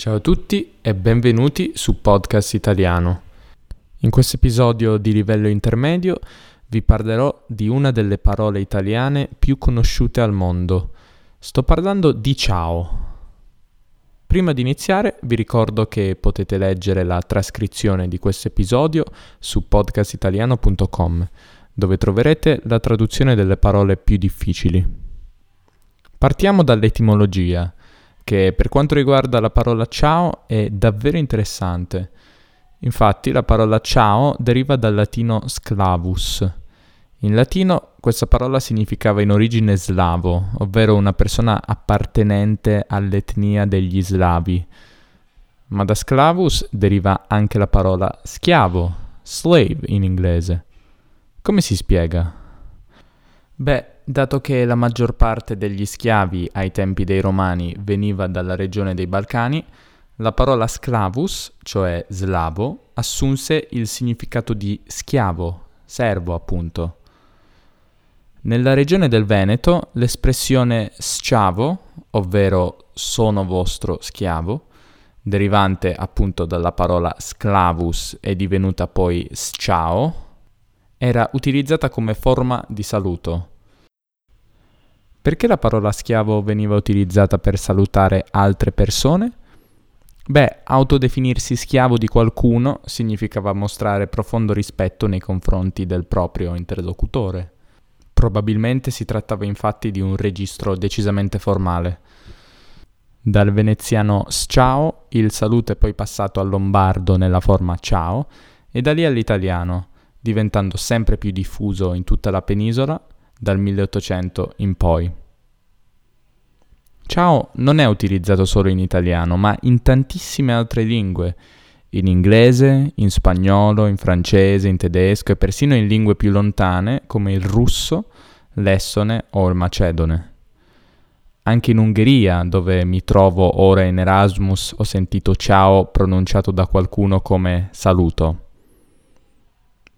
Ciao a tutti e benvenuti su Podcast Italiano. In questo episodio di livello intermedio vi parlerò di una delle parole italiane più conosciute al mondo. Sto parlando di ciao. Prima di iniziare vi ricordo che potete leggere la trascrizione di questo episodio su podcastitaliano.com, dove troverete la traduzione delle parole più difficili. Partiamo dall'etimologia che per quanto riguarda la parola ciao è davvero interessante. Infatti la parola ciao deriva dal latino sclavus. In latino questa parola significava in origine slavo, ovvero una persona appartenente all'etnia degli slavi. Ma da sclavus deriva anche la parola schiavo, slave in inglese. Come si spiega? Beh, dato che la maggior parte degli schiavi ai tempi dei Romani veniva dalla regione dei Balcani, la parola sclavus, cioè slavo, assunse il significato di schiavo, servo appunto. Nella regione del Veneto l'espressione schiavo, ovvero sono vostro schiavo, derivante appunto dalla parola sclavus e divenuta poi sciao, era utilizzata come forma di saluto. Perché la parola schiavo veniva utilizzata per salutare altre persone? Beh, autodefinirsi schiavo di qualcuno significava mostrare profondo rispetto nei confronti del proprio interlocutore. Probabilmente si trattava infatti di un registro decisamente formale. Dal veneziano sciao il saluto è poi passato al lombardo nella forma ciao e da lì all'italiano, diventando sempre più diffuso in tutta la penisola dal 1800 in poi. Ciao non è utilizzato solo in italiano, ma in tantissime altre lingue, in inglese, in spagnolo, in francese, in tedesco e persino in lingue più lontane come il russo, l'essone o il macedone. Anche in Ungheria, dove mi trovo ora in Erasmus, ho sentito ciao pronunciato da qualcuno come saluto.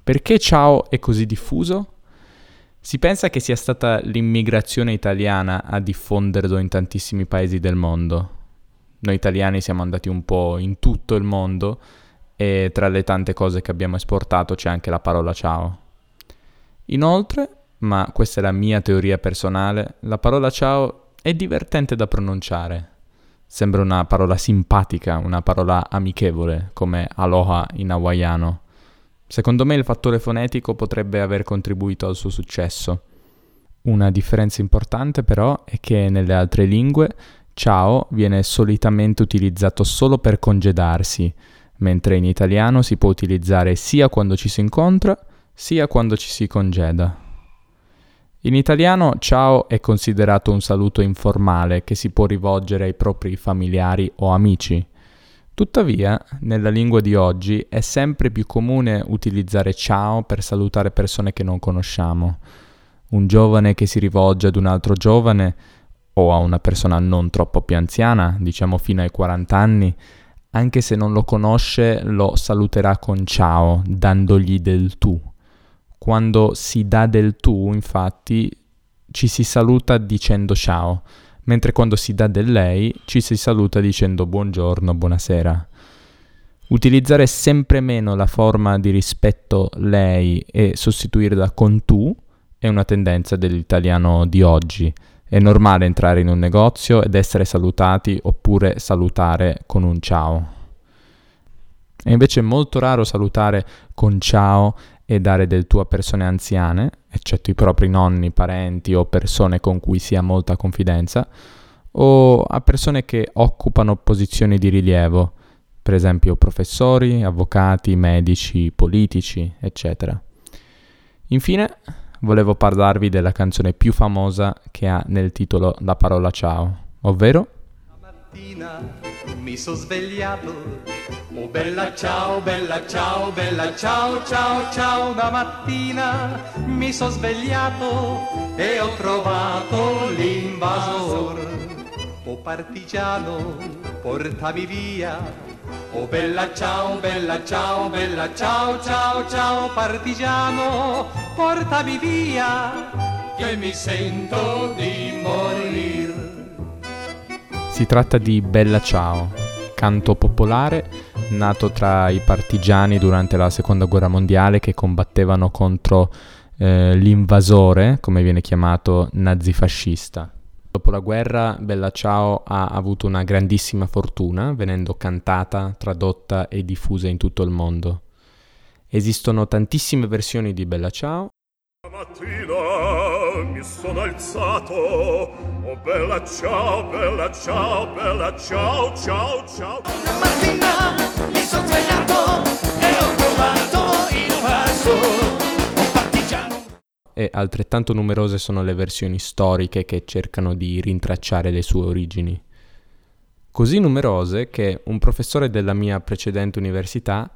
Perché ciao è così diffuso? Si pensa che sia stata l'immigrazione italiana a diffonderlo in tantissimi paesi del mondo. Noi italiani siamo andati un po' in tutto il mondo e tra le tante cose che abbiamo esportato c'è anche la parola ciao. Inoltre, ma questa è la mia teoria personale, la parola ciao è divertente da pronunciare. Sembra una parola simpatica, una parola amichevole, come aloha in hawaiano. Secondo me il fattore fonetico potrebbe aver contribuito al suo successo. Una differenza importante però è che nelle altre lingue ciao viene solitamente utilizzato solo per congedarsi, mentre in italiano si può utilizzare sia quando ci si incontra sia quando ci si congeda. In italiano ciao è considerato un saluto informale che si può rivolgere ai propri familiari o amici. Tuttavia, nella lingua di oggi è sempre più comune utilizzare ciao per salutare persone che non conosciamo. Un giovane che si rivolge ad un altro giovane o a una persona non troppo più anziana, diciamo fino ai 40 anni, anche se non lo conosce, lo saluterà con ciao, dandogli del tu. Quando si dà del tu, infatti, ci si saluta dicendo ciao mentre quando si dà del lei ci si saluta dicendo buongiorno, buonasera. Utilizzare sempre meno la forma di rispetto lei e sostituirla con tu è una tendenza dell'italiano di oggi. È normale entrare in un negozio ed essere salutati oppure salutare con un ciao. È invece molto raro salutare con ciao e dare del tuo a persone anziane, eccetto i propri nonni, parenti o persone con cui si ha molta confidenza, o a persone che occupano posizioni di rilievo, per esempio professori, avvocati, medici, politici, eccetera. Infine, volevo parlarvi della canzone più famosa che ha nel titolo la parola ciao, ovvero mi sono svegliato. Oh bella ciao, bella ciao, bella ciao, ciao, ciao. Una mattina mi sono svegliato e ho trovato l'invasor. Oh partigiano, portami via. Oh bella ciao, bella ciao, bella ciao, ciao, ciao, partigiano, portami via, che mi sento di morire. Si tratta di Bella Ciao, canto popolare nato tra i partigiani durante la seconda guerra mondiale che combattevano contro eh, l'invasore, come viene chiamato, nazifascista. Dopo la guerra Bella Ciao ha avuto una grandissima fortuna, venendo cantata, tradotta e diffusa in tutto il mondo. Esistono tantissime versioni di Bella Ciao. Stamattina mi sono alzato, oh bella ciao, bella ciao, bella ciao, ciao, ciao. Stamattina mi sono svegliato e ho trovato in un vaso e altrettanto numerose sono le versioni storiche che cercano di rintracciare le sue origini. Così numerose che un professore della mia precedente università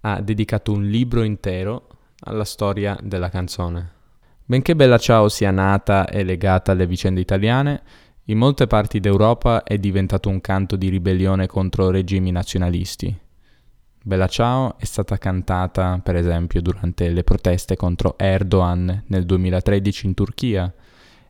ha dedicato un libro intero alla storia della canzone. Benché Bella Ciao sia nata e legata alle vicende italiane, in molte parti d'Europa è diventato un canto di ribellione contro regimi nazionalisti. Bella Ciao è stata cantata, per esempio, durante le proteste contro Erdogan nel 2013 in Turchia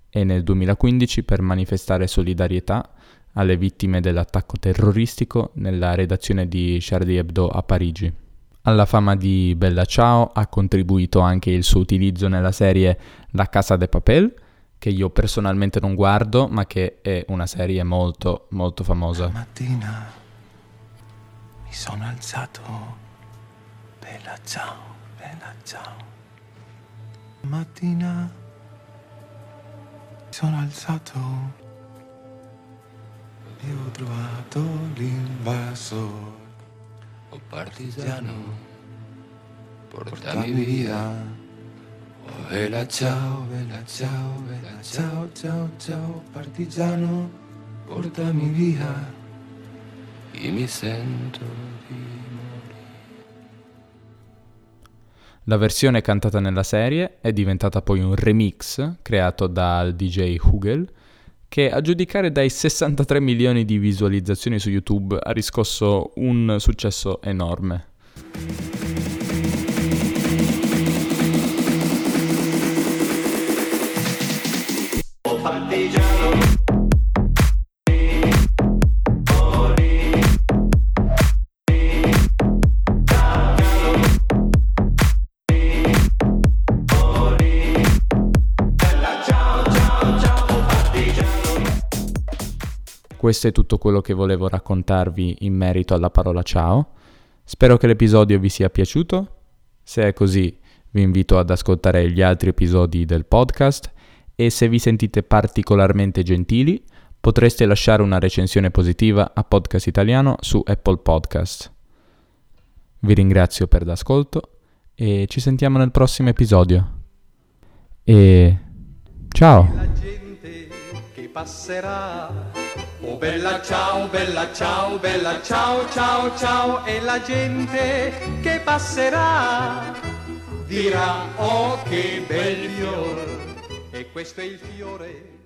e nel 2015 per manifestare solidarietà alle vittime dell'attacco terroristico nella redazione di Charlie Hebdo a Parigi. Alla fama di Bella Ciao ha contribuito anche il suo utilizzo nella serie La Casa de Papel, che io personalmente non guardo, ma che è una serie molto molto famosa. La mattina mi sono alzato. Bella ciao, bella ciao. Mattina mi sono alzato e ho trovato l'invasore. Oh partigiano, porta mi via. Oh bella ciao, bella ciao, bella ciao, ciao, ciao, partigiano, portami via e mi sento di morire. La versione cantata nella serie è diventata poi un remix creato dal DJ Hugel che a giudicare dai 63 milioni di visualizzazioni su YouTube ha riscosso un successo enorme. Questo è tutto quello che volevo raccontarvi in merito alla parola ciao. Spero che l'episodio vi sia piaciuto. Se è così, vi invito ad ascoltare gli altri episodi del podcast e se vi sentite particolarmente gentili, potreste lasciare una recensione positiva a Podcast Italiano su Apple Podcast. Vi ringrazio per l'ascolto e ci sentiamo nel prossimo episodio. E ciao! Oh bella ciao, bella ciao, bella ciao, ciao, ciao E la gente che passerà dirà oh che bel fiore E questo è il fiore